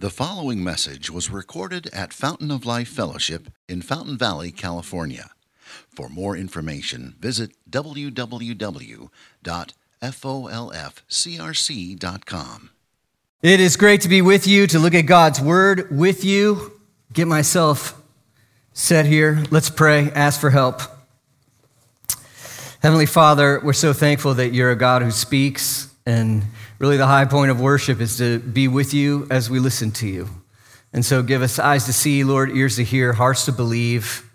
The following message was recorded at Fountain of Life Fellowship in Fountain Valley, California. For more information, visit www.folfcrc.com. It is great to be with you, to look at God's Word with you, get myself set here. Let's pray, ask for help. Heavenly Father, we're so thankful that you're a God who speaks, and really the high point of worship is to be with you as we listen to you. And so give us eyes to see, Lord, ears to hear, hearts to believe.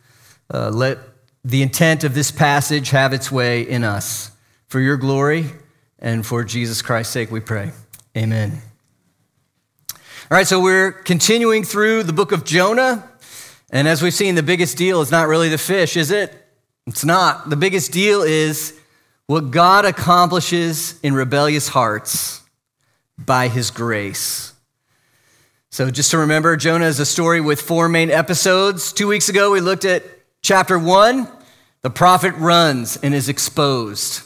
Uh, let the intent of this passage have its way in us. For your glory and for Jesus Christ's sake, we pray. Amen. All right, so we're continuing through the book of Jonah. And as we've seen, the biggest deal is not really the fish, is it? It's not. The biggest deal is what God accomplishes in rebellious hearts by his grace. So, just to remember, Jonah is a story with four main episodes. Two weeks ago, we looked at chapter one the prophet runs and is exposed.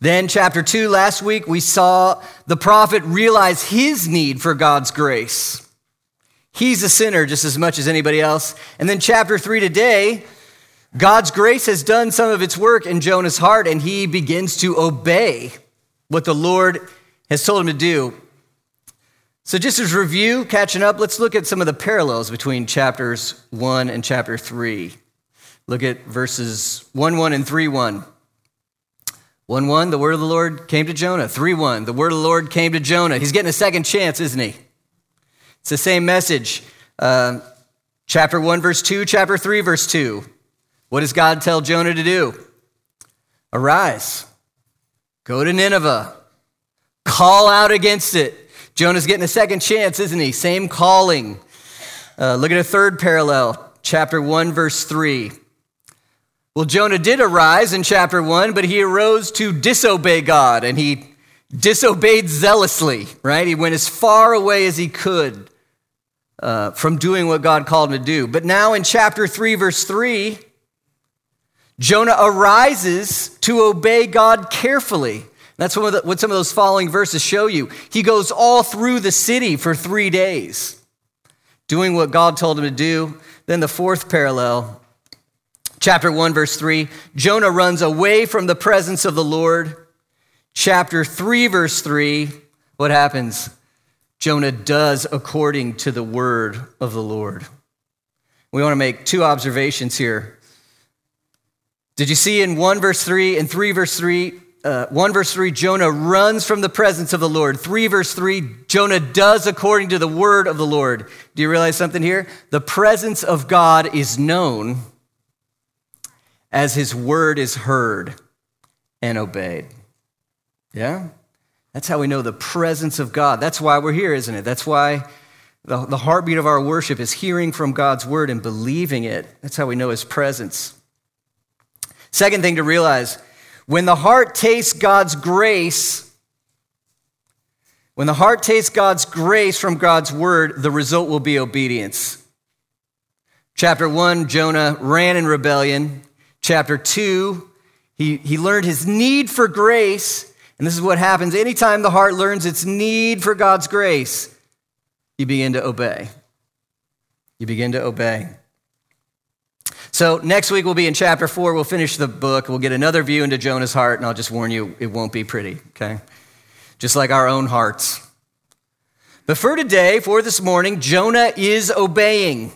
Then, chapter two, last week, we saw the prophet realize his need for God's grace. He's a sinner just as much as anybody else. And then, chapter three today, God's grace has done some of its work in Jonah's heart, and he begins to obey what the Lord has told him to do. So, just as review, catching up, let's look at some of the parallels between chapters 1 and chapter 3. Look at verses 1 1 and 3 1. 1 1, the word of the Lord came to Jonah. 3 1, the word of the Lord came to Jonah. He's getting a second chance, isn't he? It's the same message. Uh, chapter 1, verse 2, chapter 3, verse 2. What does God tell Jonah to do? Arise, go to Nineveh, call out against it. Jonah's getting a second chance, isn't he? Same calling. Uh, look at a third parallel, chapter 1, verse 3. Well, Jonah did arise in chapter 1, but he arose to disobey God and he disobeyed zealously, right? He went as far away as he could uh, from doing what God called him to do. But now in chapter 3, verse 3, Jonah arises to obey God carefully. That's what, the, what some of those following verses show you. He goes all through the city for three days, doing what God told him to do. Then the fourth parallel, chapter 1, verse 3 Jonah runs away from the presence of the Lord. Chapter 3, verse 3, what happens? Jonah does according to the word of the Lord. We want to make two observations here. Did you see in 1 verse 3 and 3 verse 3? Uh, 1 verse 3, Jonah runs from the presence of the Lord. 3 verse 3, Jonah does according to the word of the Lord. Do you realize something here? The presence of God is known as his word is heard and obeyed. Yeah? That's how we know the presence of God. That's why we're here, isn't it? That's why the, the heartbeat of our worship is hearing from God's word and believing it. That's how we know his presence. Second thing to realize when the heart tastes God's grace, when the heart tastes God's grace from God's word, the result will be obedience. Chapter one, Jonah ran in rebellion. Chapter two, he, he learned his need for grace. And this is what happens anytime the heart learns its need for God's grace, you begin to obey. You begin to obey. So next week we'll be in chapter four. We'll finish the book. We'll get another view into Jonah's heart, and I'll just warn you, it won't be pretty, okay? Just like our own hearts. But for today, for this morning, Jonah is obeying.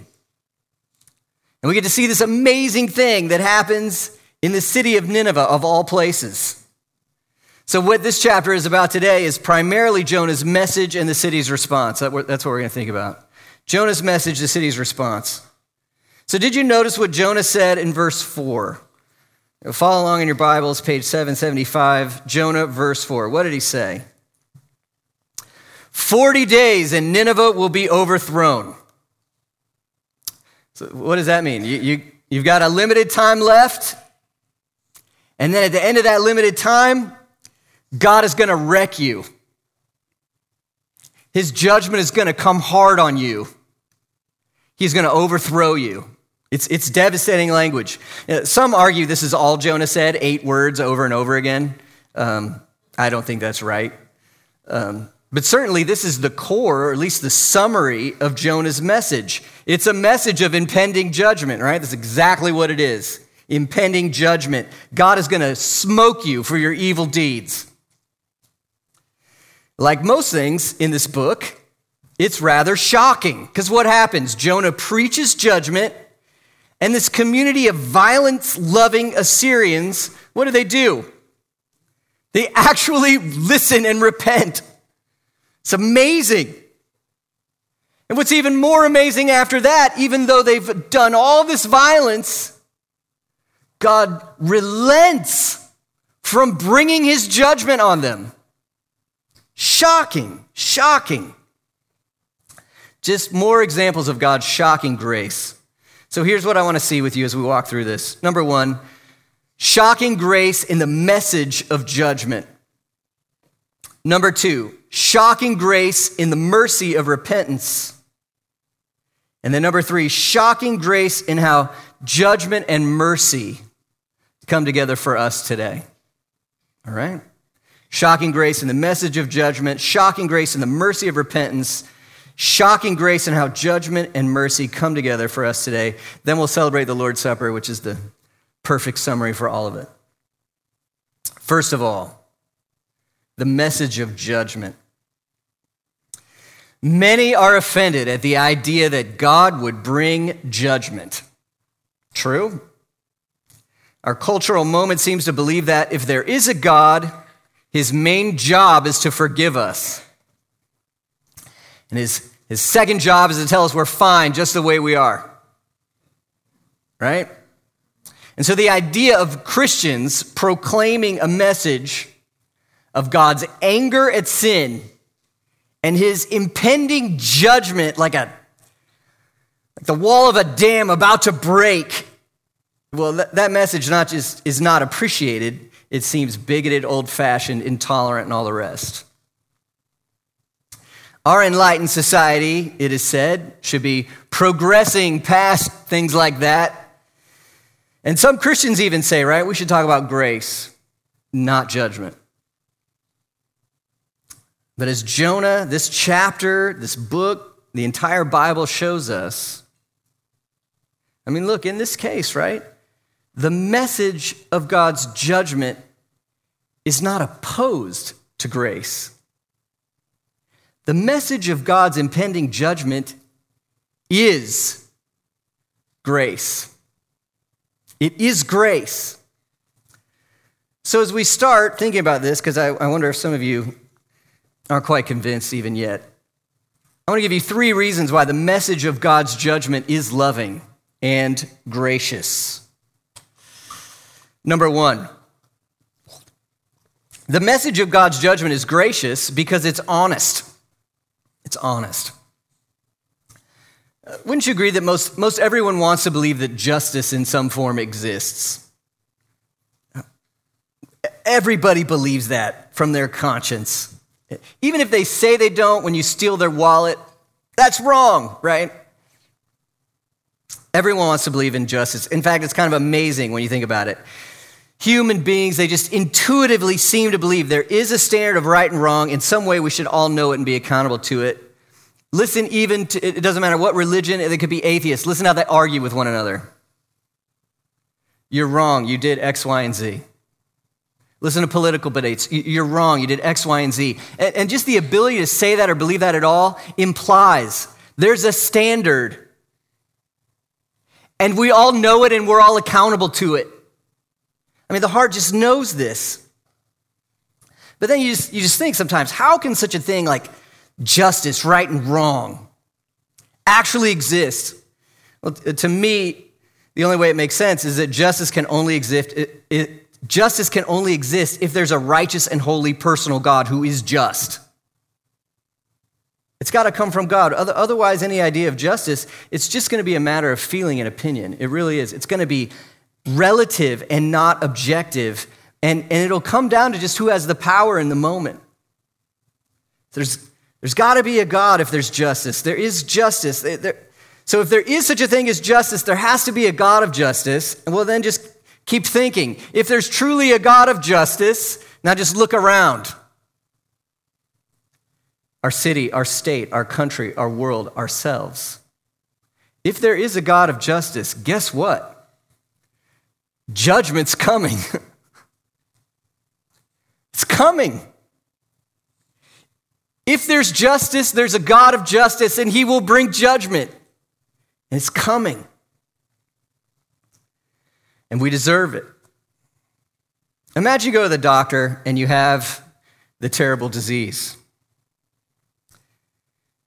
And we get to see this amazing thing that happens in the city of Nineveh, of all places. So, what this chapter is about today is primarily Jonah's message and the city's response. That's what we're going to think about. Jonah's message, the city's response. So, did you notice what Jonah said in verse 4? Follow along in your Bibles, page 775, Jonah, verse 4. What did he say? 40 days and Nineveh will be overthrown. So, what does that mean? You, you, you've got a limited time left, and then at the end of that limited time, God is going to wreck you. His judgment is going to come hard on you. He's going to overthrow you. It's, it's devastating language. Uh, some argue this is all Jonah said, eight words over and over again. Um, I don't think that's right. Um, But certainly, this is the core, or at least the summary of Jonah's message. It's a message of impending judgment, right? That's exactly what it is impending judgment. God is going to smoke you for your evil deeds. Like most things in this book, it's rather shocking because what happens? Jonah preaches judgment, and this community of violence loving Assyrians, what do they do? They actually listen and repent. It's amazing. And what's even more amazing after that, even though they've done all this violence, God relents from bringing his judgment on them. Shocking, shocking. Just more examples of God's shocking grace. So here's what I want to see with you as we walk through this. Number one, shocking grace in the message of judgment. Number two, shocking grace in the mercy of repentance. And then number three, shocking grace in how judgment and mercy come together for us today. All right? Shocking grace in the message of judgment, shocking grace in the mercy of repentance, shocking grace and how judgment and mercy come together for us today. Then we'll celebrate the Lord's Supper, which is the perfect summary for all of it. First of all, the message of judgment. Many are offended at the idea that God would bring judgment. True? Our cultural moment seems to believe that if there is a God, his main job is to forgive us. And his, his second job is to tell us we're fine just the way we are. Right? And so the idea of Christians proclaiming a message of God's anger at sin and his impending judgment like a like the wall of a dam about to break well, that, that message not just is not appreciated, it seems bigoted, old fashioned, intolerant, and all the rest. Our enlightened society, it is said, should be progressing past things like that. And some Christians even say, right, we should talk about grace, not judgment. But as Jonah, this chapter, this book, the entire Bible shows us, I mean, look, in this case, right? the message of God's judgment is not opposed to grace. The message of God's impending judgment is grace. It is grace. So, as we start thinking about this, because I, I, wonder if some of you aren't quite convinced even yet, I want to give you three reasons why the message of God's judgment is loving and gracious. Number one, the message of God's judgment is gracious because it's honest. It's honest. Uh, wouldn't you agree that most, most everyone wants to believe that justice in some form exists? Everybody believes that from their conscience. Even if they say they don't, when you steal their wallet, that's wrong, right? Everyone wants to believe in justice. In fact, it's kind of amazing when you think about it human beings, they just intuitively seem to believe there is a standard of right and wrong. In some way, we should all know it and be accountable to it. Listen, even to, it doesn't matter what religion, they could be atheists. Listen how they argue with one another. You're wrong, you did X, Y, and Z. Listen to political debates. You're wrong, you did X, Y, and Z. And just the ability to say that or believe that at all implies there's a standard. And we all know it and we're all accountable to it. I mean, the heart just knows this. But then you just, you just think sometimes, how can such a thing like justice, right and wrong, actually exist? Well, to me, the only way it makes sense is that justice can only exist. It, it, justice can only exist if there's a righteous and holy personal God who is just. It's got to come from God. Otherwise, any idea of justice, it's just going to be a matter of feeling and opinion. It really is. It's going to be relative and not objective. And, and it'll come down to just who has the power in the moment. There's, there's got to be a God if there's justice. There is justice. There, so if there is such a thing as justice, there has to be a God of justice. And well, then just keep thinking. If there's truly a God of justice, now just look around. our city, our state, our country, our world, ourselves. If there is a God of justice, guess what? Judgment's coming. it's coming. If there's justice, there's a God of justice, and he will bring judgment. And it's coming. And we deserve it. Imagine you go to the doctor and you have the terrible disease.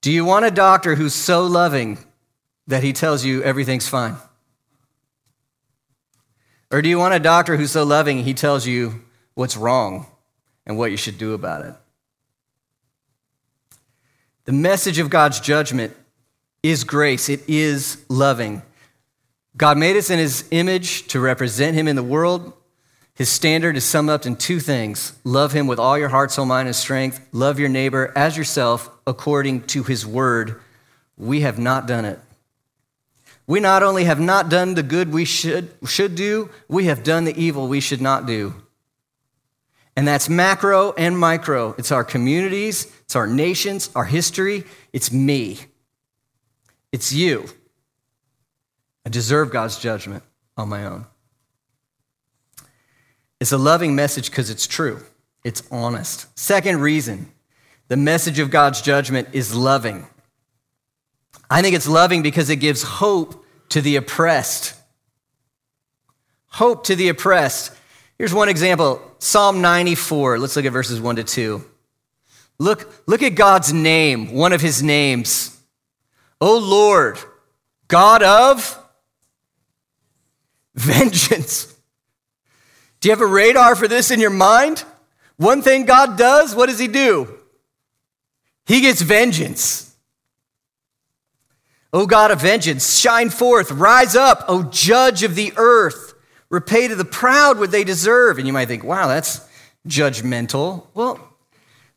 Do you want a doctor who's so loving that he tells you everything's fine? Or do you want a doctor who's so loving he tells you what's wrong and what you should do about it? The message of God's judgment is grace, it is loving. God made us in his image to represent him in the world. His standard is summed up in two things love him with all your heart, soul, mind, and strength. Love your neighbor as yourself according to his word. We have not done it. We not only have not done the good we should, should do, we have done the evil we should not do. And that's macro and micro. It's our communities, it's our nations, our history, it's me. It's you. I deserve God's judgment on my own. It's a loving message because it's true, it's honest. Second reason the message of God's judgment is loving. I think it's loving because it gives hope to the oppressed. Hope to the oppressed. Here's one example Psalm 94. Let's look at verses 1 to 2. Look, look at God's name, one of his names. O Lord, God of vengeance. Do you have a radar for this in your mind? One thing God does, what does he do? He gets vengeance. O God of vengeance, shine forth, rise up, O judge of the earth. Repay to the proud what they deserve. And you might think, wow, that's judgmental. Well,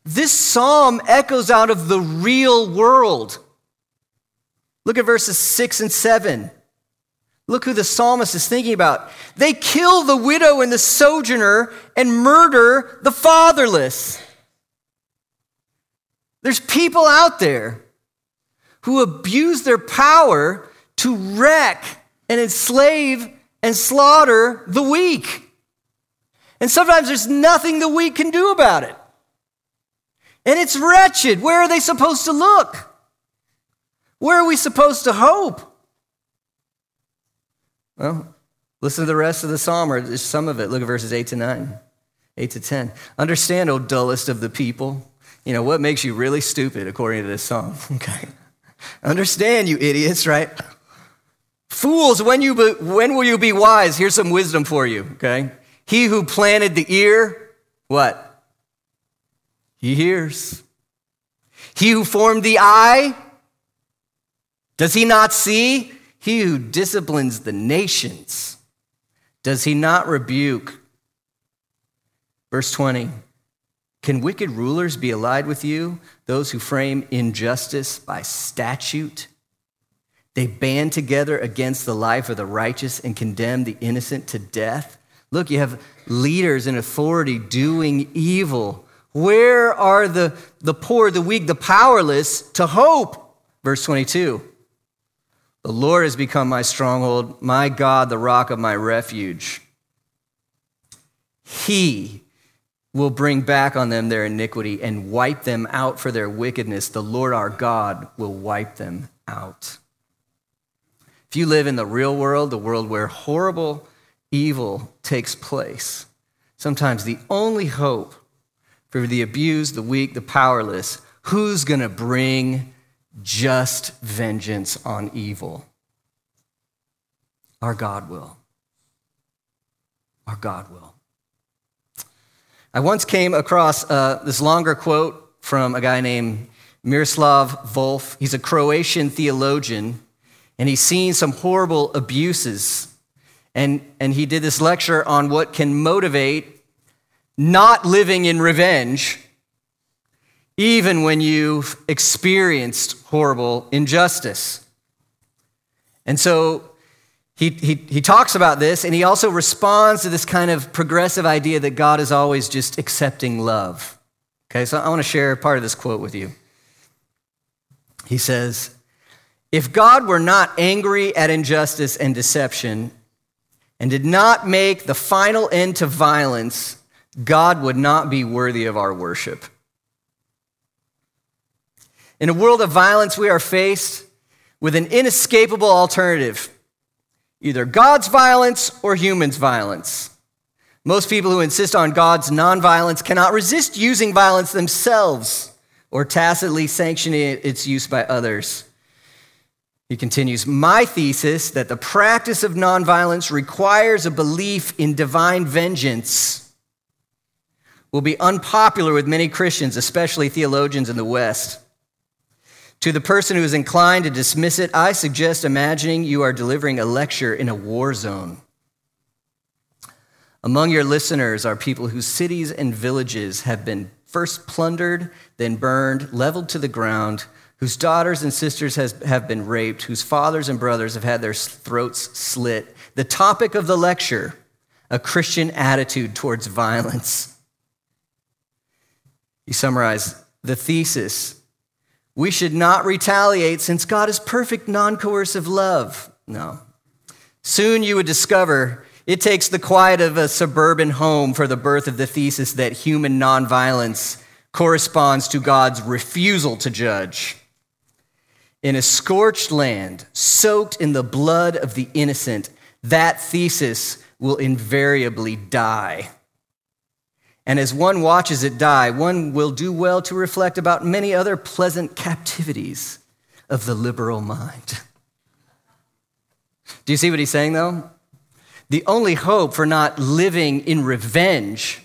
this psalm echoes out of the real world. Look at verses six and seven. Look who the psalmist is thinking about. They kill the widow and the sojourner and murder the fatherless. There's people out there who abuse their power to wreck and enslave and slaughter the weak. And sometimes there's nothing the weak can do about it. And it's wretched. Where are they supposed to look? Where are we supposed to hope? Well, listen to the rest of the psalm, or just some of it. Look at verses 8 to 9, 8 to 10. Understand, O dullest of the people. You know, what makes you really stupid, according to this psalm? Okay. Understand, you idiots, right? Fools, when, you be, when will you be wise? Here's some wisdom for you, okay? He who planted the ear, what? He hears. He who formed the eye, does he not see? He who disciplines the nations, does he not rebuke? Verse 20 Can wicked rulers be allied with you, those who frame injustice by statute? They band together against the life of the righteous and condemn the innocent to death. Look, you have leaders in authority doing evil. Where are the, the poor, the weak, the powerless to hope? Verse 22 the Lord has become my stronghold, my God, the rock of my refuge. He will bring back on them their iniquity and wipe them out for their wickedness. The Lord our God will wipe them out. If you live in the real world, the world where horrible evil takes place, sometimes the only hope for the abused, the weak, the powerless, who's going to bring just vengeance on evil. Our God will. Our God will. I once came across uh, this longer quote from a guy named Miroslav Volf. He's a Croatian theologian, and he's seen some horrible abuses. And, and he did this lecture on what can motivate not living in revenge even when you've experienced horrible injustice. And so he, he, he talks about this and he also responds to this kind of progressive idea that God is always just accepting love. Okay, so I want to share part of this quote with you. He says, If God were not angry at injustice and deception and did not make the final end to violence, God would not be worthy of our worship. In a world of violence, we are faced with an inescapable alternative either God's violence or humans' violence. Most people who insist on God's nonviolence cannot resist using violence themselves or tacitly sanctioning its use by others. He continues My thesis that the practice of nonviolence requires a belief in divine vengeance will be unpopular with many Christians, especially theologians in the West. To the person who is inclined to dismiss it, I suggest imagining you are delivering a lecture in a war zone. Among your listeners are people whose cities and villages have been first plundered, then burned, leveled to the ground, whose daughters and sisters has, have been raped, whose fathers and brothers have had their throats slit. The topic of the lecture a Christian attitude towards violence. You summarize the thesis we should not retaliate since God is perfect, non coercive love. No. Soon you would discover it takes the quiet of a suburban home for the birth of the thesis that human nonviolence corresponds to God's refusal to judge. In a scorched land, soaked in the blood of the innocent, that thesis will invariably die. And as one watches it die, one will do well to reflect about many other pleasant captivities of the liberal mind. Do you see what he's saying, though? The only hope for not living in revenge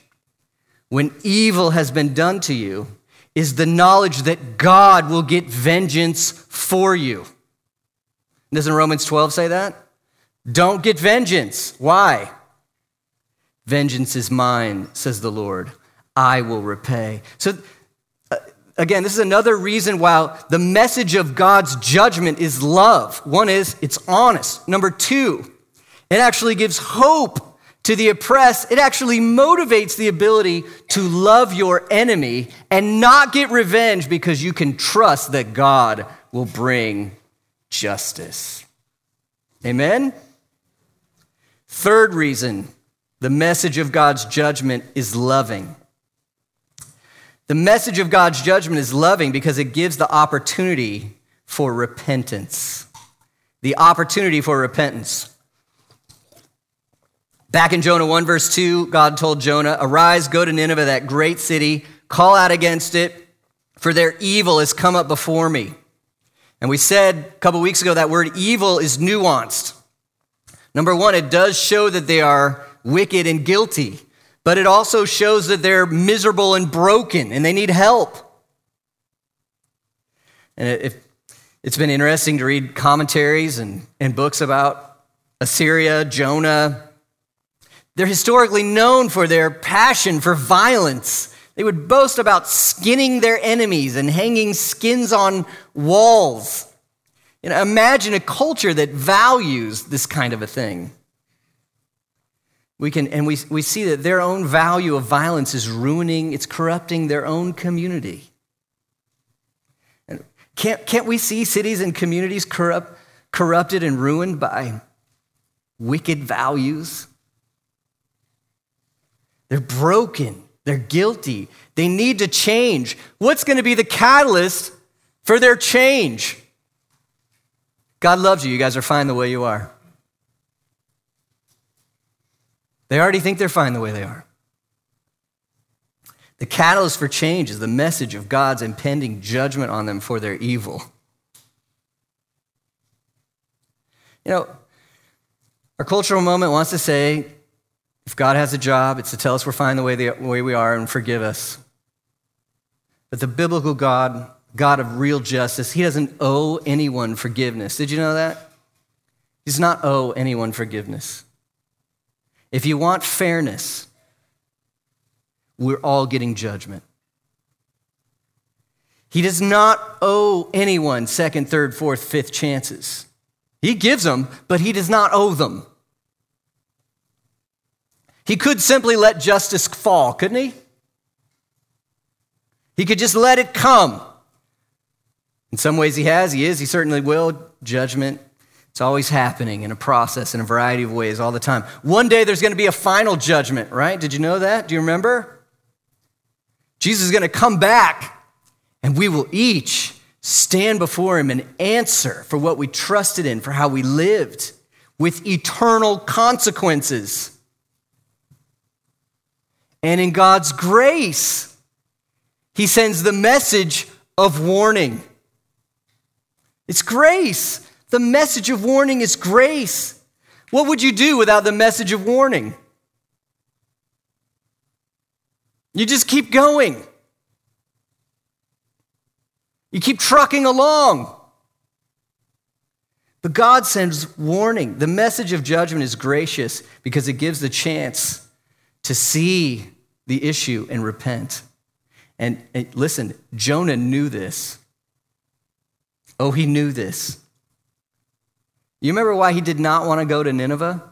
when evil has been done to you is the knowledge that God will get vengeance for you. Doesn't Romans 12 say that? Don't get vengeance. Why? Vengeance is mine, says the Lord. I will repay. So, uh, again, this is another reason why the message of God's judgment is love. One is it's honest. Number two, it actually gives hope to the oppressed. It actually motivates the ability to love your enemy and not get revenge because you can trust that God will bring justice. Amen? Third reason the message of God's judgment is loving. The message of God's judgment is loving because it gives the opportunity for repentance. The opportunity for repentance. Back in Jonah 1, verse 2, God told Jonah, Arise, go to Nineveh, that great city, call out against it, for their evil has come up before me. And we said a couple weeks ago that word evil is nuanced. Number one, it does show that they are wicked and guilty, but it also shows that they're miserable and broken and they need help. And it, it's been interesting to read commentaries and, and books about Assyria, Jonah. They're historically known for their passion for violence. They would boast about skinning their enemies and hanging skins on walls. You know, imagine a culture that values this kind of a thing. We can, and we, we see that their own value of violence is ruining, it's corrupting their own community. And can't, can't we see cities and communities corrupt, corrupted and ruined by wicked values? They're broken, they're guilty, they need to change. What's going to be the catalyst for their change? God loves you. You guys are fine the way you are. They already think they're fine the way they are. The catalyst for change is the message of God's impending judgment on them for their evil. You know, our cultural moment wants to say if God has a job, it's to tell us we're fine the way, the way we are and forgive us. But the biblical God, God of real justice, He doesn't owe anyone forgiveness. Did you know that? He does not owe anyone forgiveness. If you want fairness, we're all getting judgment. He does not owe anyone second, third, fourth, fifth chances. He gives them, but he does not owe them. He could simply let justice fall, couldn't he? He could just let it come. In some ways, he has, he is, he certainly will. Judgment, it's always happening in a process in a variety of ways all the time. One day there's going to be a final judgment, right? Did you know that? Do you remember? Jesus is going to come back and we will each stand before him and answer for what we trusted in, for how we lived with eternal consequences. And in God's grace, he sends the message of warning. It's grace. The message of warning is grace. What would you do without the message of warning? You just keep going. You keep trucking along. But God sends warning. The message of judgment is gracious because it gives the chance to see the issue and repent. And, and, listen, Jonah knew this. Oh, he knew this. You remember why he did not want to go to Nineveh?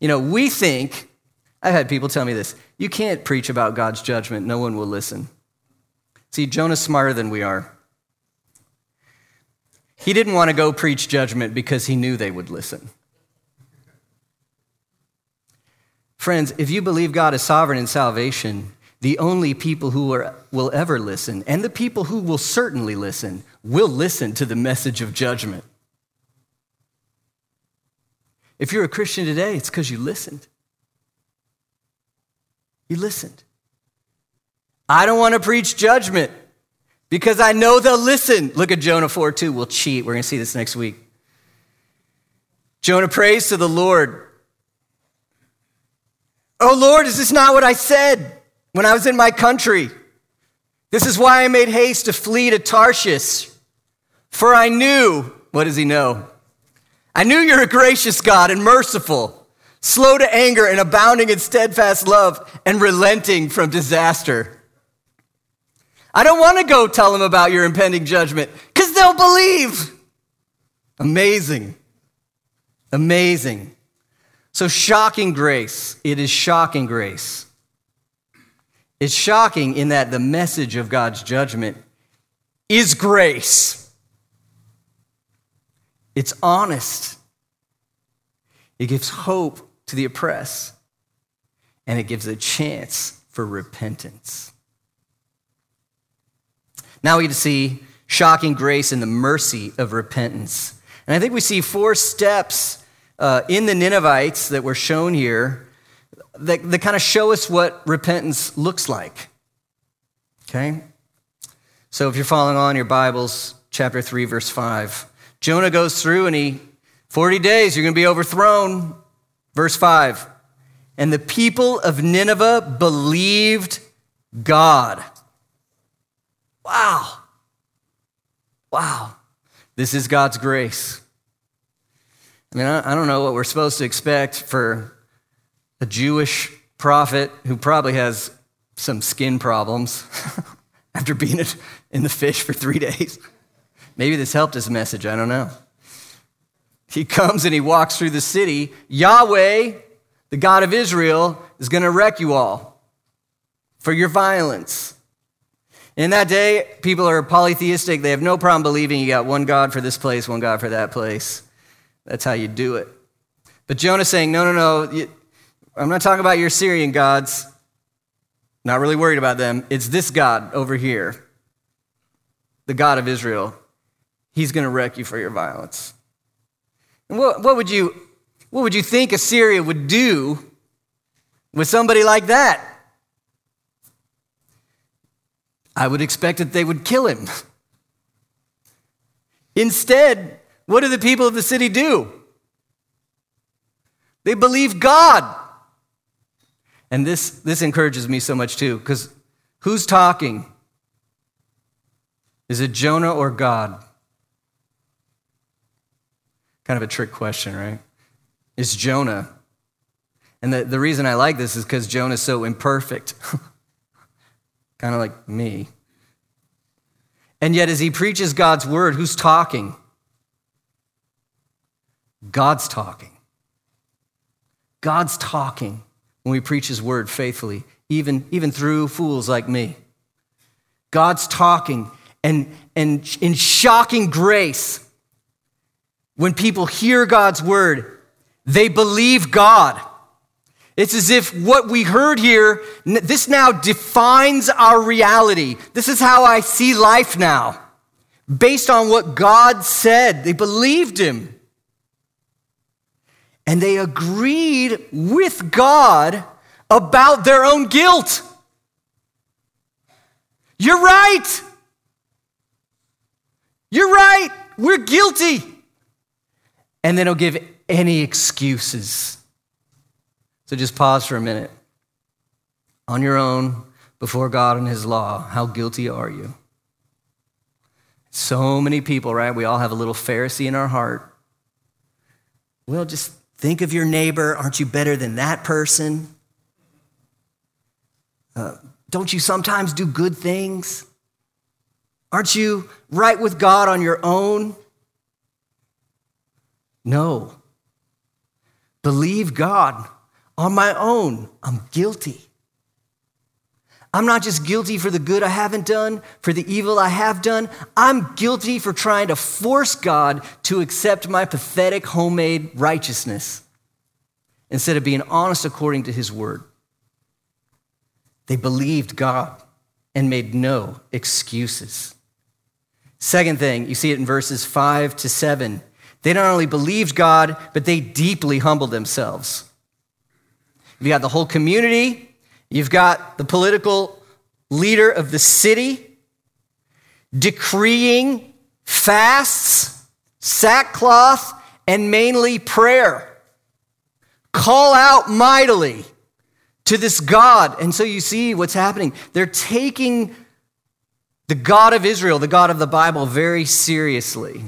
You know, we think, I've had people tell me this you can't preach about God's judgment, no one will listen. See, Jonah's smarter than we are. He didn't want to go preach judgment because he knew they would listen. Friends, if you believe God is sovereign in salvation, the only people who are, will ever listen, and the people who will certainly listen, will listen to the message of judgment. If you're a Christian today, it's because you listened. You listened. I don't want to preach judgment because I know they'll listen. Look at Jonah 4 2. We'll cheat. We're going to see this next week. Jonah prays to the Lord. Oh Lord, is this not what I said when I was in my country? This is why I made haste to flee to Tarshish. For I knew, what does he know? I knew you're a gracious God and merciful, slow to anger and abounding in steadfast love and relenting from disaster I don't want to go tell them about your impending judgment because they'll believe. Amazing. Amazing. So, shocking grace. It is shocking grace. It's shocking in that the message of God's judgment is grace. It's honest. It gives hope to the oppressed, and it gives a chance for repentance. Now we get to see shocking grace and the mercy of repentance. And I think we see four steps uh, in the Ninevites that were shown here that, that kind of show us what repentance looks like. Okay? So if you're following on your Bibles, chapter 3, verse 5, Jonah goes through and he, 40 days, you're going to be overthrown. Verse 5, and the people of Nineveh believed God. Wow. Wow. This is God's grace. I mean, I, don't know what we're supposed to expect for a Jewish prophet who probably has some skin problems after being in the fish for three days. Maybe this helped his message, I don't know. He comes and he walks through the city. Yahweh, the God of Israel, is going to wreck you all for your violence. In that day, people are polytheistic. They have no problem believing you got one God for this place, one God for that place. That's how you do it. But Jonah's saying, no, no, no. I'm not talking about your Assyrian gods. Not really worried about them. It's this God over here, the God of Israel. He's going to wreck you for your violence. And what, what, would you, what would you think Assyria would do with somebody like that? I would expect that they would kill him. Instead, what do the people of the city do? They believe God. And this, this encourages me so much too, because who's talking? Is it Jonah or God? Kind of a trick question, right? It's Jonah. And the, the reason I like this is because Jonah's so imperfect. kind of like me. And yet, as he preaches God's word, who's talking? God's talking. God's talking when we preach his word faithfully, even, even through fools like me. God's talking, and, and in shocking grace, when people hear God's word, they believe God. It's as if what we heard here, this now defines our reality. This is how I see life now, based on what God said. They believed Him. And they agreed with God about their own guilt. You're right. You're right. We're guilty. And then he'll give any excuses. So just pause for a minute. On your own, before God and his law, how guilty are you? So many people, right? We all have a little Pharisee in our heart. Well, just think of your neighbor. Aren't you better than that person? Uh, don't you sometimes do good things? Aren't you right with God on your own? No. Believe God on my own. I'm guilty. I'm not just guilty for the good I haven't done, for the evil I have done. I'm guilty for trying to force God to accept my pathetic homemade righteousness instead of being honest according to his word. They believed God and made no excuses. Second thing, you see it in verses five to seven. They not only believed God, but they deeply humbled themselves. You've got the whole community, you've got the political leader of the city decreeing fasts, sackcloth, and mainly prayer. Call out mightily to this God. And so you see what's happening. They're taking the God of Israel, the God of the Bible, very seriously.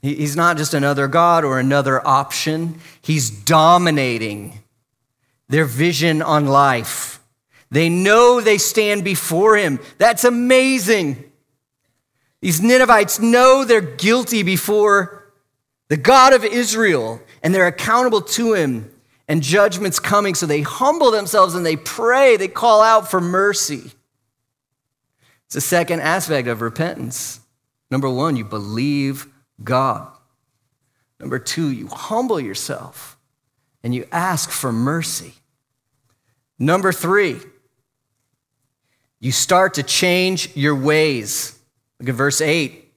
He's not just another God or another option, He's dominating their vision on life. They know they stand before Him. That's amazing. These Ninevites know they're guilty before the God of Israel and they're accountable to Him and judgment's coming. So they humble themselves and they pray, they call out for mercy. It's the second aspect of repentance. Number one, you believe God. Number two, you humble yourself and you ask for mercy. Number three, you start to change your ways. Look at verse 8.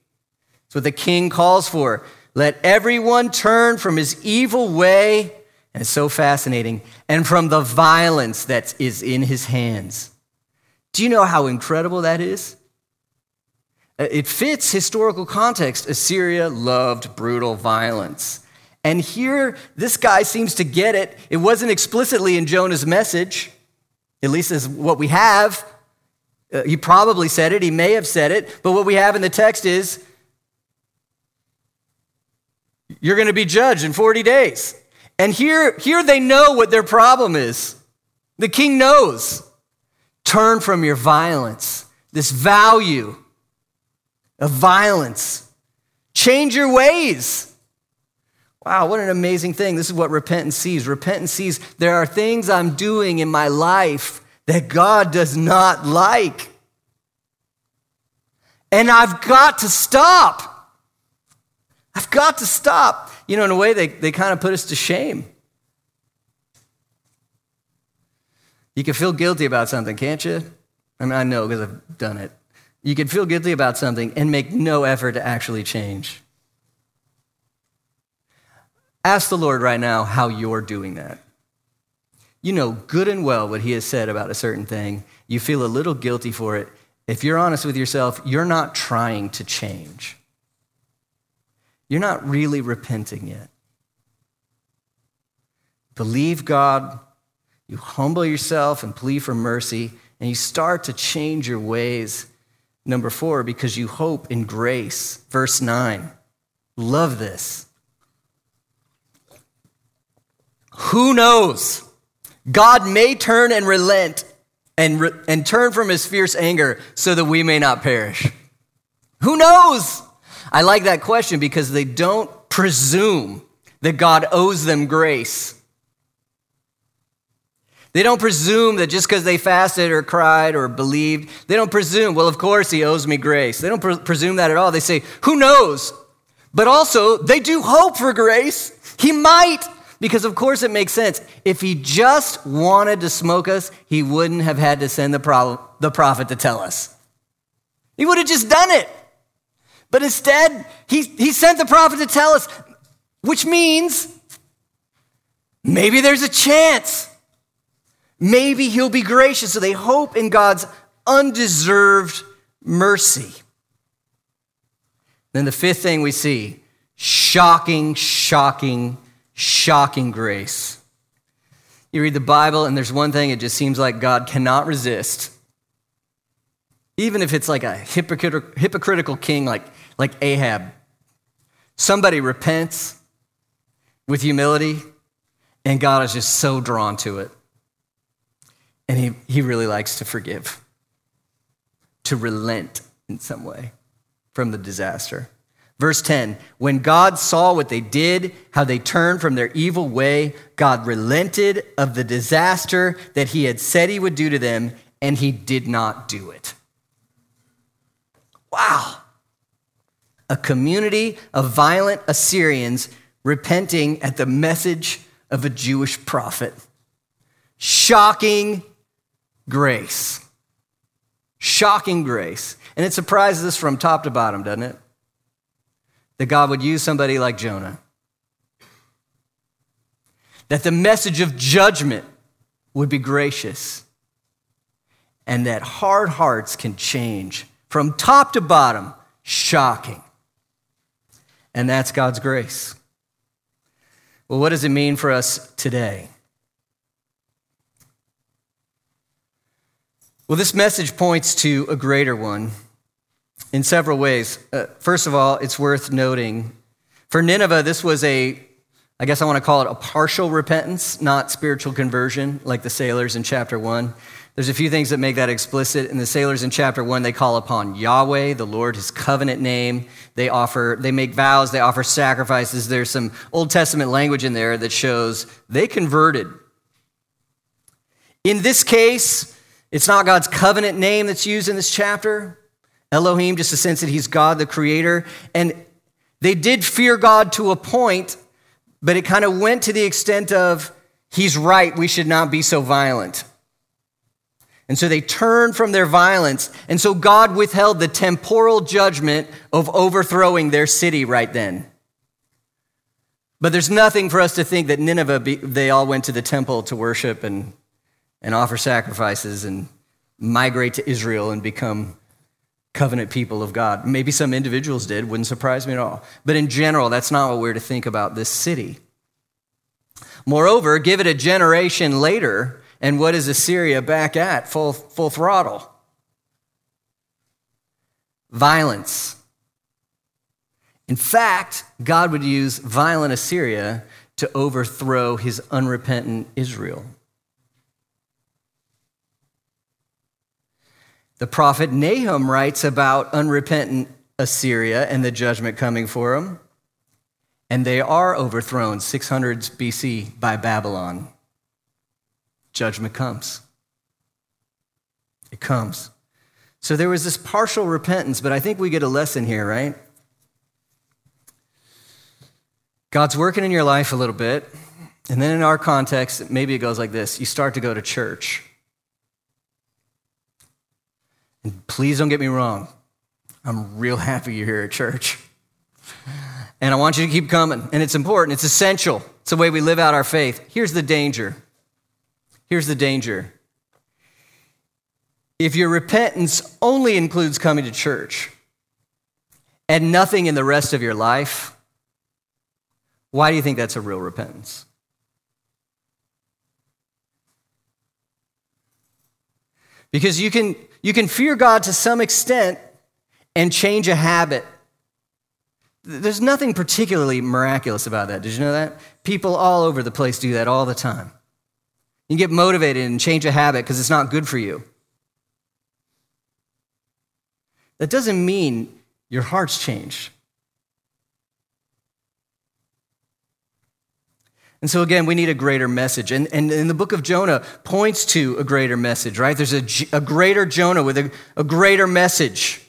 It's what the king calls for. Let everyone turn from his evil way and it's so fascinating. And from the violence that is in his hands. Do you know how incredible that is? Uh, it fits historical context. Assyria loved brutal violence. And here, this guy seems to get it. It wasn't explicitly in Jonah's message, at least as what we have. Uh, he probably said it, he may have said it, but what we have in the text is you're going to be judged in 40 days. And here, here they know what their problem is. The king knows. Turn from your violence, this value of violence. Change your ways. Wow, what an amazing thing. This is what repentance sees. Repentance sees there are things I'm doing in my life that God does not like. And I've got to stop. I've got to stop you know, in a way, they, they kind of put us to shame. You can feel guilty about something, can't you? I mean, I know because I've done it. You can feel guilty about something and make no effort to actually change. Ask the Lord right now how you're doing that. You know good and well what He has said about a certain thing. You feel a little guilty for it. If you're honest with yourself, you're not trying to change. You're not really repenting yet. Believe God, you humble yourself and plead for mercy, and you start to change your ways. Number four, because you hope in grace. Verse 9. Love this. Who knows? God may turn and relent and, re- and turn from his fierce anger so that we may not perish. Who knows? I like that question because they don't presume that God owes them grace. They don't presume that just because they fasted or cried or believed, they don't presume, well, of course he owes me grace. They don't pre- presume that at all. They say, who knows? But also, they do hope for grace. He might, because of course it makes sense. If he just wanted to smoke us, he wouldn't have had to send the, pro- the prophet to tell us. He would have just done it. But instead, he, he sent the prophet to tell us, which means maybe there's a chance. Maybe he'll be gracious. So they hope in God's undeserved mercy. Then the fifth thing we see shocking, shocking, shocking grace. You read the Bible, and there's one thing it just seems like God cannot resist. Even if it's like a hypocritical king like, like Ahab, somebody repents with humility, and God is just so drawn to it. And he, he really likes to forgive, to relent in some way from the disaster. Verse 10 When God saw what they did, how they turned from their evil way, God relented of the disaster that he had said he would do to them, and he did not do it. Wow. A community of violent Assyrians repenting at the message of a Jewish prophet. Shocking grace. Shocking grace. And it surprises us from top to bottom, doesn't it? That God would use somebody like Jonah. That the message of judgment would be gracious. And that hard hearts can change from top to bottom. Shocking. And that's God's grace. Well, what does it mean for us today? Well, this message points to a greater one in several ways. Uh, first of all, it's worth noting for Nineveh, this was a, I guess I want to call it a partial repentance, not spiritual conversion like the sailors in chapter one. There's a few things that make that explicit. In the sailors in chapter one, they call upon Yahweh, the Lord, his covenant name. They offer, they make vows, they offer sacrifices. There's some Old Testament language in there that shows they converted. In this case, it's not God's covenant name that's used in this chapter. Elohim, just a sense that he's God, the creator. And they did fear God to a point, but it kind of went to the extent of, he's right, we should not be so violent. And so they turned from their violence. And so God withheld the temporal judgment of overthrowing their city right then. But there's nothing for us to think that Nineveh, they all went to the temple to worship and and offer sacrifices and migrate to Israel and become covenant people of God. Maybe some individuals did, wouldn't surprise me at all. But in general, that's not what we're to think about this city. Moreover, give it a generation later, and what is Assyria back at? Full, full throttle. Violence. In fact, God would use violent Assyria to overthrow his unrepentant Israel. The prophet Nahum writes about unrepentant Assyria and the judgment coming for them. And they are overthrown 600s BC by Babylon. Judgment comes. It comes. So there was this partial repentance, but I think we get a lesson here, right? God's working in your life a little bit, and then in our context, maybe it goes like this you start to go to church. And please don't get me wrong, I'm real happy you're here at church. And I want you to keep coming. And it's important, it's essential. It's the way we live out our faith. Here's the danger. Here's the danger. If your repentance only includes coming to church and nothing in the rest of your life, why do you think that's a real repentance? Because you can, you can fear God to some extent and change a habit. There's nothing particularly miraculous about that. Did you know that? People all over the place do that all the time. You get motivated and change a habit because it's not good for you. That doesn't mean your heart's changed. And so, again, we need a greater message. And, and, and the book of Jonah points to a greater message, right? There's a, a greater Jonah with a, a greater message.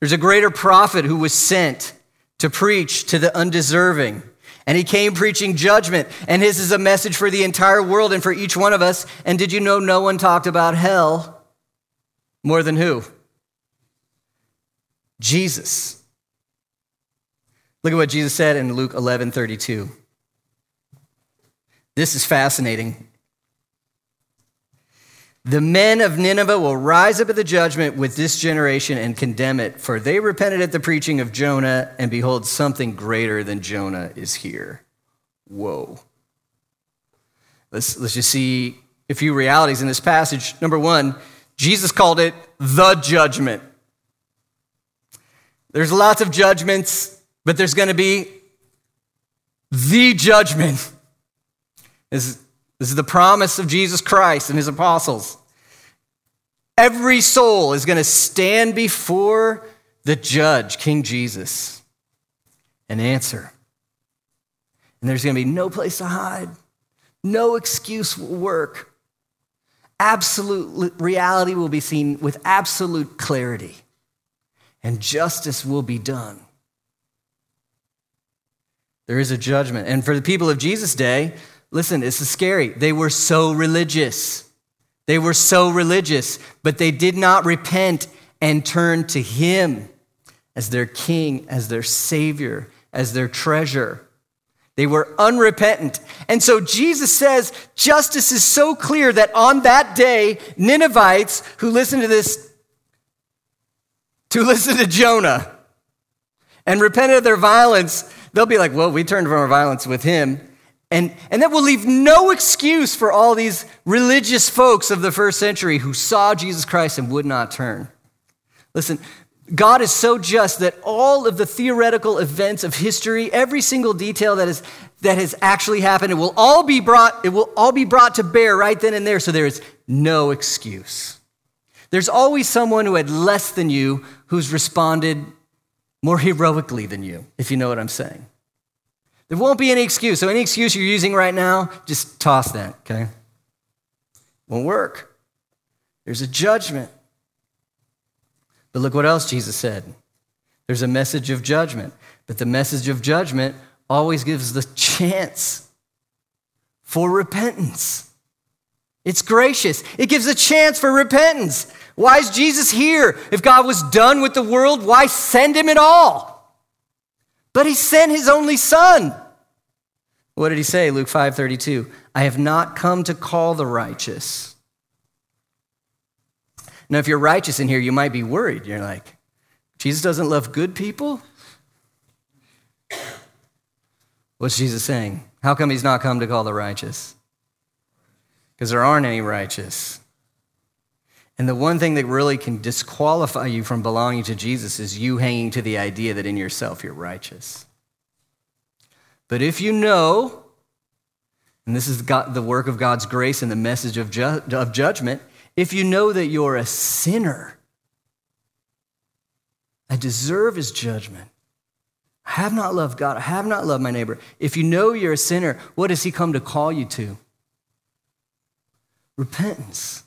There's a greater prophet who was sent to preach to the undeserving. And he came preaching judgment. And his is a message for the entire world and for each one of us. And did you know no one talked about hell more than who? Jesus. Look at what Jesus said in Luke 11 32. This is fascinating. The men of Nineveh will rise up at the judgment with this generation and condemn it, for they repented at the preaching of Jonah, and behold, something greater than Jonah is here. Whoa. Let's, let's just see a few realities in this passage. Number one, Jesus called it the judgment. There's lots of judgments, but there's going to be the judgment. This, is the promise of Jesus Christ and his apostles. Every soul is going to stand before the judge, King Jesus, and answer. And there's going to be no place to hide, no excuse will work. Absolute reality will be seen with absolute clarity, and justice will be done. There is a judgment. And for the people of Jesus' day, listen, this is scary. They were so religious. They were so religious, but they did not repent and turn to Him as their King, as their Savior, as their treasure. They were unrepentant. And so Jesus says justice is so clear that on that day, Ninevites who listen to this, to listen to Jonah and repented of their violence, they'll be like, well, we turned from our violence with him. And, and that will leave no excuse for all these religious folks of the first century who saw Jesus Christ and would not turn. Listen, God is so just that all of the theoretical events of history, every single detail that, is, that has actually happened, it will all be brought, it will all be brought to bear right then and there, so there is no excuse. There's always someone who had less than you who's responded more heroically than you, if you know what I'm saying. There won't be any excuse. So, any excuse you're using right now, just toss that, okay? Won't work. There's a judgment. But look what else Jesus said. There's a message of judgment. But the message of judgment always gives the chance for repentance. It's gracious. It gives a chance for repentance. Why is Jesus here? If God was done with the world, why send him at all? But he sent his only son. What did he say? Luke 5:32. I have not come to call the righteous. Now, if you're righteous in here, you might be worried. You're like, Jesus doesn't love good people? What's Jesus saying? How come he's not come to call the righteous? Because there aren't any righteous. And the one thing that really can disqualify you from belonging to Jesus is you hanging to the idea that in yourself you're righteous. But if you know, and this is the work of God's grace and the message of, ju- of judgment, if you know that you're a sinner, I deserve his judgment. I have not loved God. I have not loved my neighbor. If you know you're a sinner, what does he come to call you to? Repentance.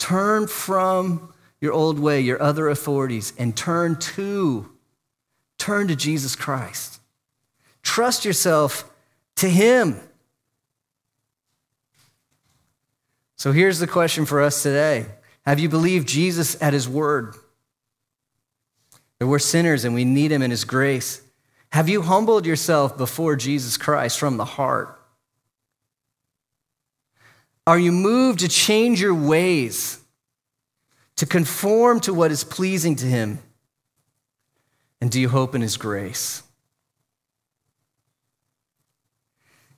Turn from your old way, your other authorities, and turn to, turn to Jesus Christ. Trust yourself to Him. So here's the question for us today Have you believed Jesus at His word? That we're sinners and we need Him in His grace. Have you humbled yourself before Jesus Christ from the heart? Are you moved to change your ways, to conform to what is pleasing to Him? And do you hope in His grace?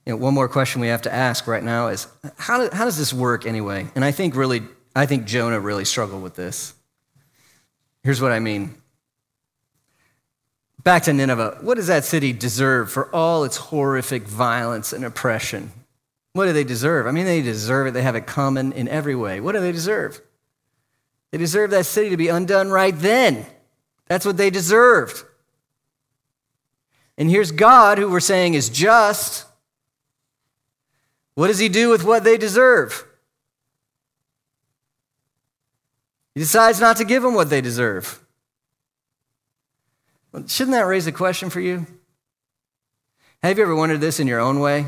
You know, one more question we have to ask right now is how, do, how does this work anyway? And I think really, I think Jonah really struggled with this. Here's what I mean. Back to Nineveh. What does that city deserve for all its horrific violence and oppression? What do they deserve? I mean, they deserve it. They have it coming in every way. What do they deserve? They deserve that city to be undone right then. That's what they deserved. And here's God, who we're saying is just, What does he do with what they deserve? He decides not to give them what they deserve. Well, shouldn't that raise a question for you? Have you ever wondered this in your own way?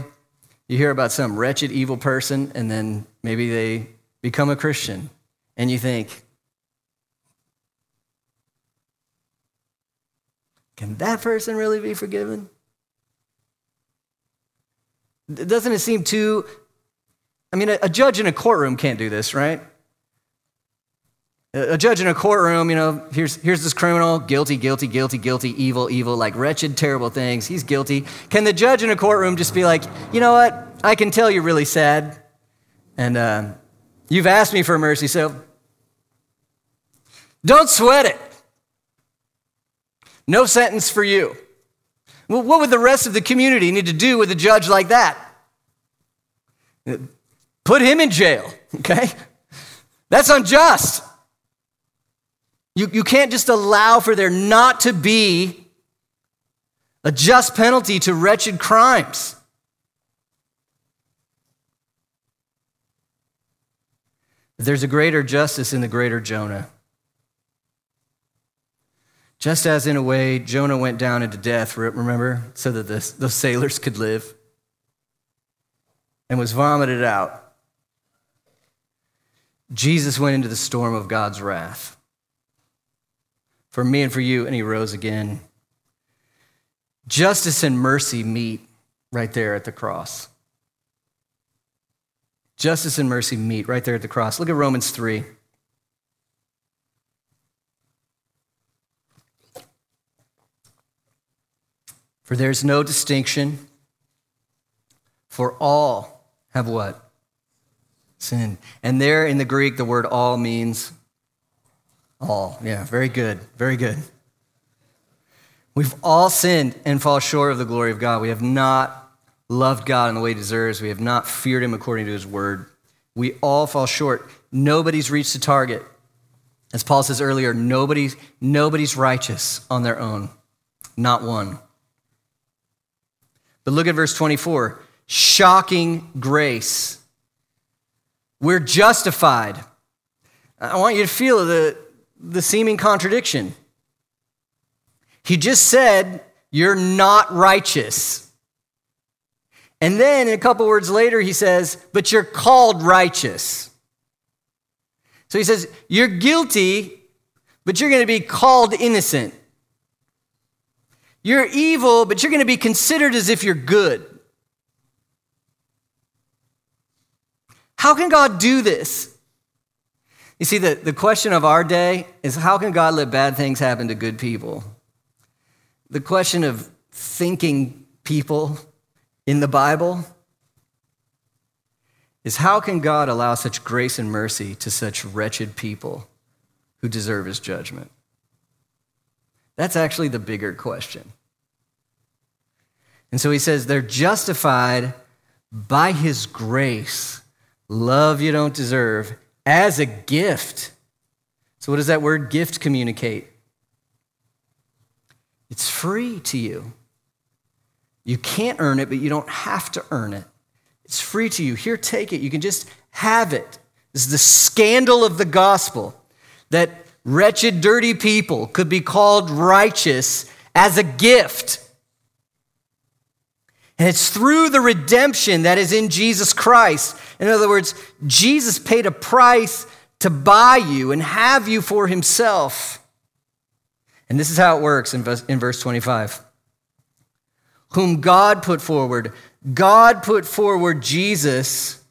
You hear about some wretched, evil person, and then maybe they become a Christian, and you think, can that person really be forgiven? Doesn't it seem too. I mean, a, judge in a courtroom can't do this, right? A judge in a courtroom, you know, here's, here's this criminal, guilty, guilty, guilty, guilty, evil, evil, like wretched, terrible things. He's guilty. Can the judge in a courtroom just be like, you know what? I can tell you're really sad. And uh, you've asked me for mercy, so don't sweat it. No sentence for you. Well, what would the rest of the community need to do with a judge like that? Put him in jail, okay? That's unjust. You, you can't just allow for there not to be a just penalty to wretched crimes. There's a greater justice in the greater Jonah. Just as, in a way, Jonah went down into death, remember, so that the, those sailors could live, and was vomited out. Jesus went into the storm of God's wrath for me and for you, and he rose again. Justice and mercy meet right there at the cross. Justice and mercy meet right there at the cross. Look at Romans 3. For there's no distinction, for all have what? Sin. And there in the Greek, the word all means all. Yeah, very good. Very good. We've all sinned and fall short of the glory of God. We have not loved God in the way he deserves. We have not feared him according to his word. We all fall short. Nobody's reached the target. As Paul says earlier, nobody's, nobody's righteous on their own. Not one. But look at verse 24 shocking grace. We're justified. I want you to feel the, the seeming contradiction. He just said, You're not righteous. And then a couple words later, he says, But you're called righteous. So he says, You're guilty, but you're going to be called innocent. You're evil, but you're going to be considered as if you're good. How can God do this? You see, the, the question of our day is how can God let bad things happen to good people? The question of thinking people in the Bible is how can God allow such grace and mercy to such wretched people who deserve his judgment? That's actually the bigger question. And so he says they're justified by his grace, love you don't deserve, as a gift. So, what does that word gift communicate? It's free to you. You can't earn it, but you don't have to earn it. It's free to you. Here, take it. You can just have it. This is the scandal of the gospel that wretched, dirty people could be called righteous as a gift. And it's through the redemption that is in Jesus Christ. In other words, Jesus paid a price to buy you and have you for himself. And this is how it works in verse, 25. Whom God put forward. God put forward Jesus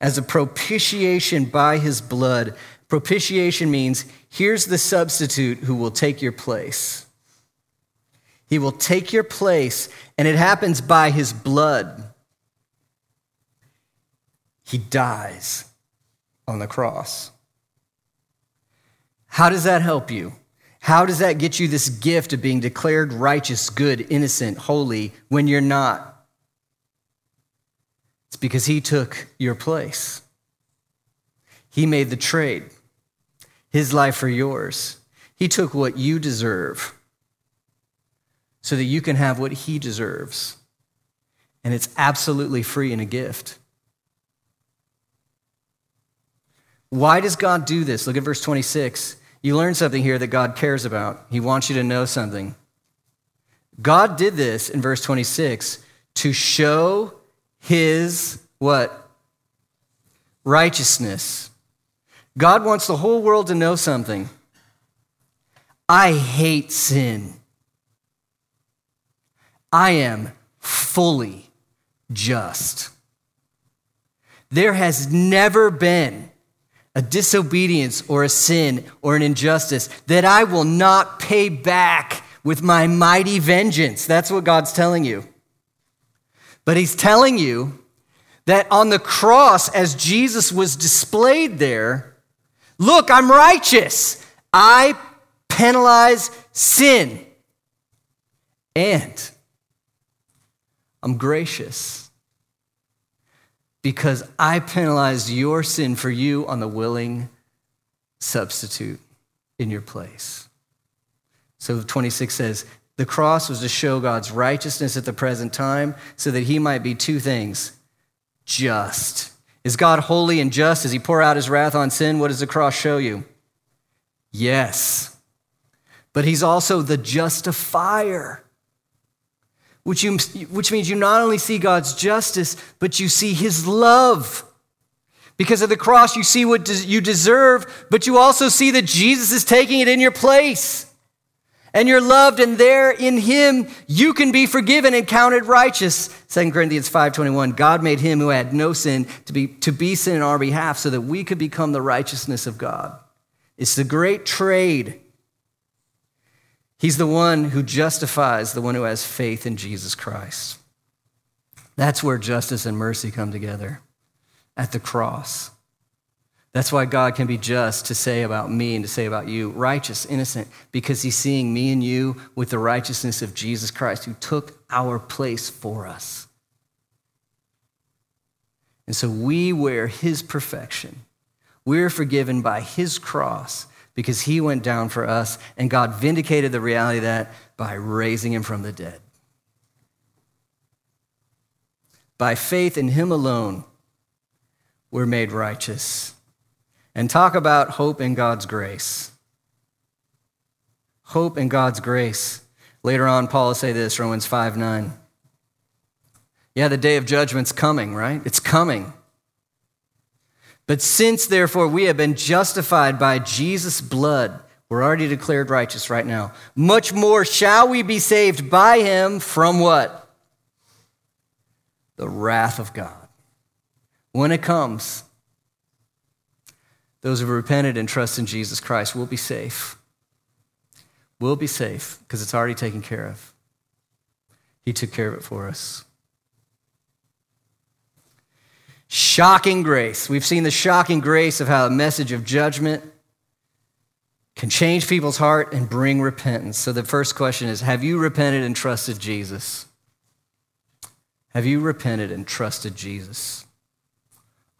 as a propitiation by his blood. Propitiation means here's the substitute who will take your place. He will take your place, and it happens by his blood. He dies on the cross. How does that help you? How does that get you this gift of being declared righteous, good, innocent, holy when you're not? It's because he took your place. He made the trade, his life for yours. He took what you deserve so that you can have what he deserves. and it's absolutely free and a gift. Why does God do this? Look at verse 26. You learn something here that God cares about. He wants you to know something. God did this in verse 26 to show his what? Righteousness. God wants the whole world to know something. I hate sin. I am fully just. There has never been a disobedience or a sin or an injustice that I will not pay back with my mighty vengeance. That's what God's telling you. But He's telling you that on the cross, as Jesus was displayed there, look, I'm righteous. I penalize sin. And I'm gracious because I penalized your sin for you on the willing substitute in your place. So 26 says, the cross was to show God's righteousness at the present time so that he might be two things just. Is God holy and just? Does he pour out his wrath on sin? What does the cross show you? Yes. But he's also the justifier which, you, which means you not only see God's justice, but you see his love. Because of the cross, you see what you deserve, but you also see that Jesus is taking it in your place. And you're loved, and there in him you can be forgiven and counted righteous. 2 Corinthians 5:21. God made him who had no sin to be, to be sin on our behalf so that we could become the righteousness of God. It's the great trade He's the one who justifies the one who has faith in Jesus Christ. That's where justice and mercy come together at the cross. That's why God can be just to say about me and to say about you, righteous, innocent, because he's seeing me and you with the righteousness of Jesus Christ who took our place for us. And so we wear his perfection. We're forgiven by his cross because he went down for us, and God vindicated the reality of that by raising him from the dead. By faith in him alone, we're made righteous. And talk about hope in God's grace. Hope in God's grace. Later on, Paul will say this, Romans 5 9. Yeah, the day of judgment's coming, right? It's coming. But since, therefore, we have been justified by Jesus' blood, we're already declared righteous right now. Much more shall we be saved by him from what? The wrath of God. When it comes, those who have repented and trust in Jesus Christ will be safe. Will be safe because it's already taken care of. He took care of it for us. Shocking grace. We've seen the shocking grace of how a message of judgment can change people's heart and bring repentance. So the first question is Have you repented and trusted Jesus? Have you repented and trusted Jesus?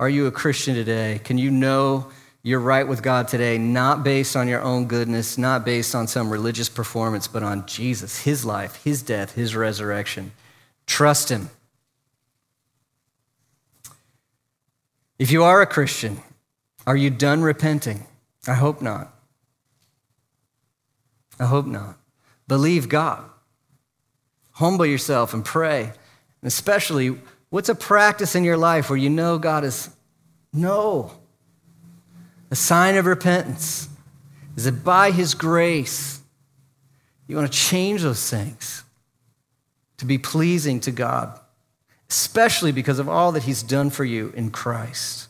Are you a Christian today? Can you know you're right with God today, not based on your own goodness, not based on some religious performance, but on Jesus, His life, His death, His resurrection? Trust Him. If you are a Christian, are you done repenting? I hope not. I hope not. Believe God. Humble yourself and pray. And especially, what's a practice in your life where you know God is no? A sign of repentance is that by His grace, you want to change those things to be pleasing to God especially because of all that he's done for you in Christ.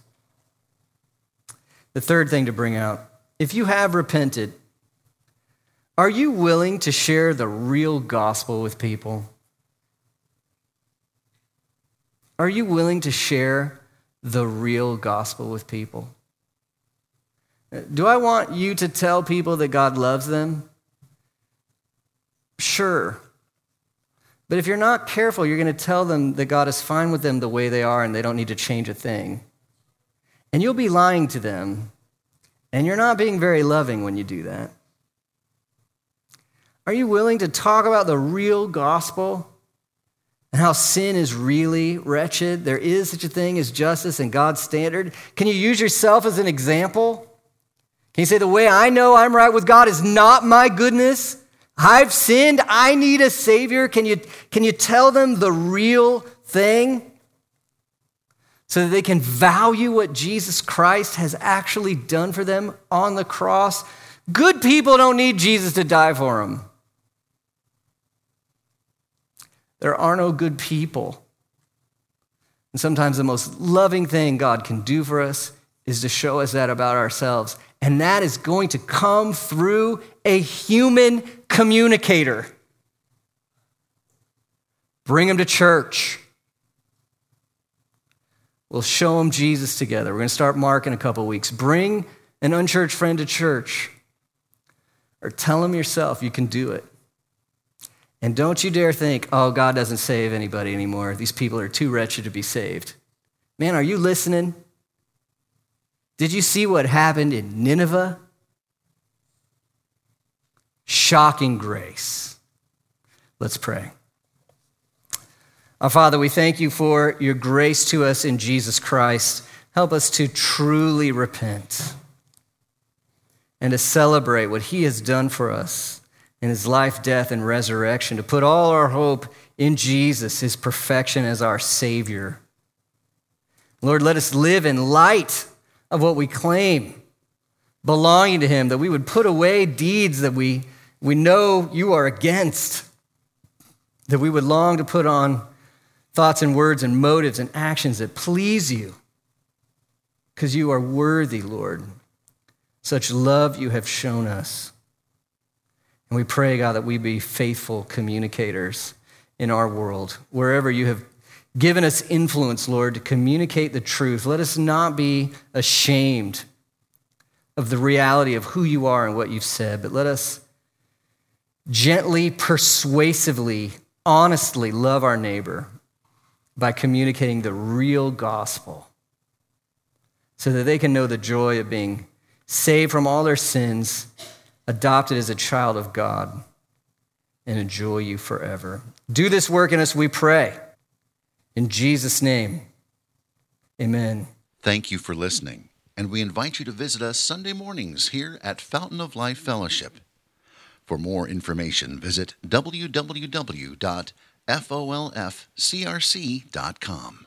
The third thing to bring out if you have repented, are you willing to share the real gospel with people? Are you willing to share the real gospel with people? Do I want you to tell people that God loves them? Sure. But if you're not careful, you're going to tell them that God is fine with them the way they are and they don't need to change a thing. And you'll be lying to them, and you're not being very loving when you do that. Are you willing to talk about the real gospel and how sin is really wretched. There is such a thing as justice and God's standard. Can you use yourself as an example? Can you say, the way I know I'm right with God is not my goodness? I've sinned. I need a Savior. Can you, can you tell them the real thing? So that they can value what Jesus Christ has actually done for them on the cross. Good people don't need Jesus to die for them. There are no good people. And sometimes the most loving thing God can do for us is to show us that about ourselves. And that is going to come through a human communicator. Bring them to church. We'll show them Jesus together. We're going to start Mark in a couple weeks. Bring an unchurched friend to church. Or tell them yourself you can do it. And don't you dare think, oh, God doesn't save anybody anymore. These people are too wretched to be saved. Man, are you listening? Did you see what happened in Nineveh? Shocking grace. Let's pray. Our Father, we thank you for your grace to us in Jesus Christ. Help us to truly repent and to celebrate what he has done for us in his life, death, and resurrection, to put all our hope in Jesus, his perfection as our Savior. Lord, let us live in light of what we claim belonging to him, that we would put away deeds that we, we know you are against, that we would long to put on thoughts and words and motives and actions that please you, because you are worthy, Lord. Such love you have shown us. And we pray, God, that we be faithful communicators in our world. Wherever you have given us influence, Lord, to communicate the truth, let us not be ashamed of the reality of who you are and what you've said, but let us gently, persuasively, honestly love our neighbor by communicating the real gospel so that they can know the joy of being saved from all their sins adopted as a child of God, and enjoy you forever. Do this work in us, we pray. In Jesus' name, amen. Thank you for listening, and we invite you to visit us Sunday mornings here at Fountain of Life Fellowship. For more information, visit www.folfcrc.com.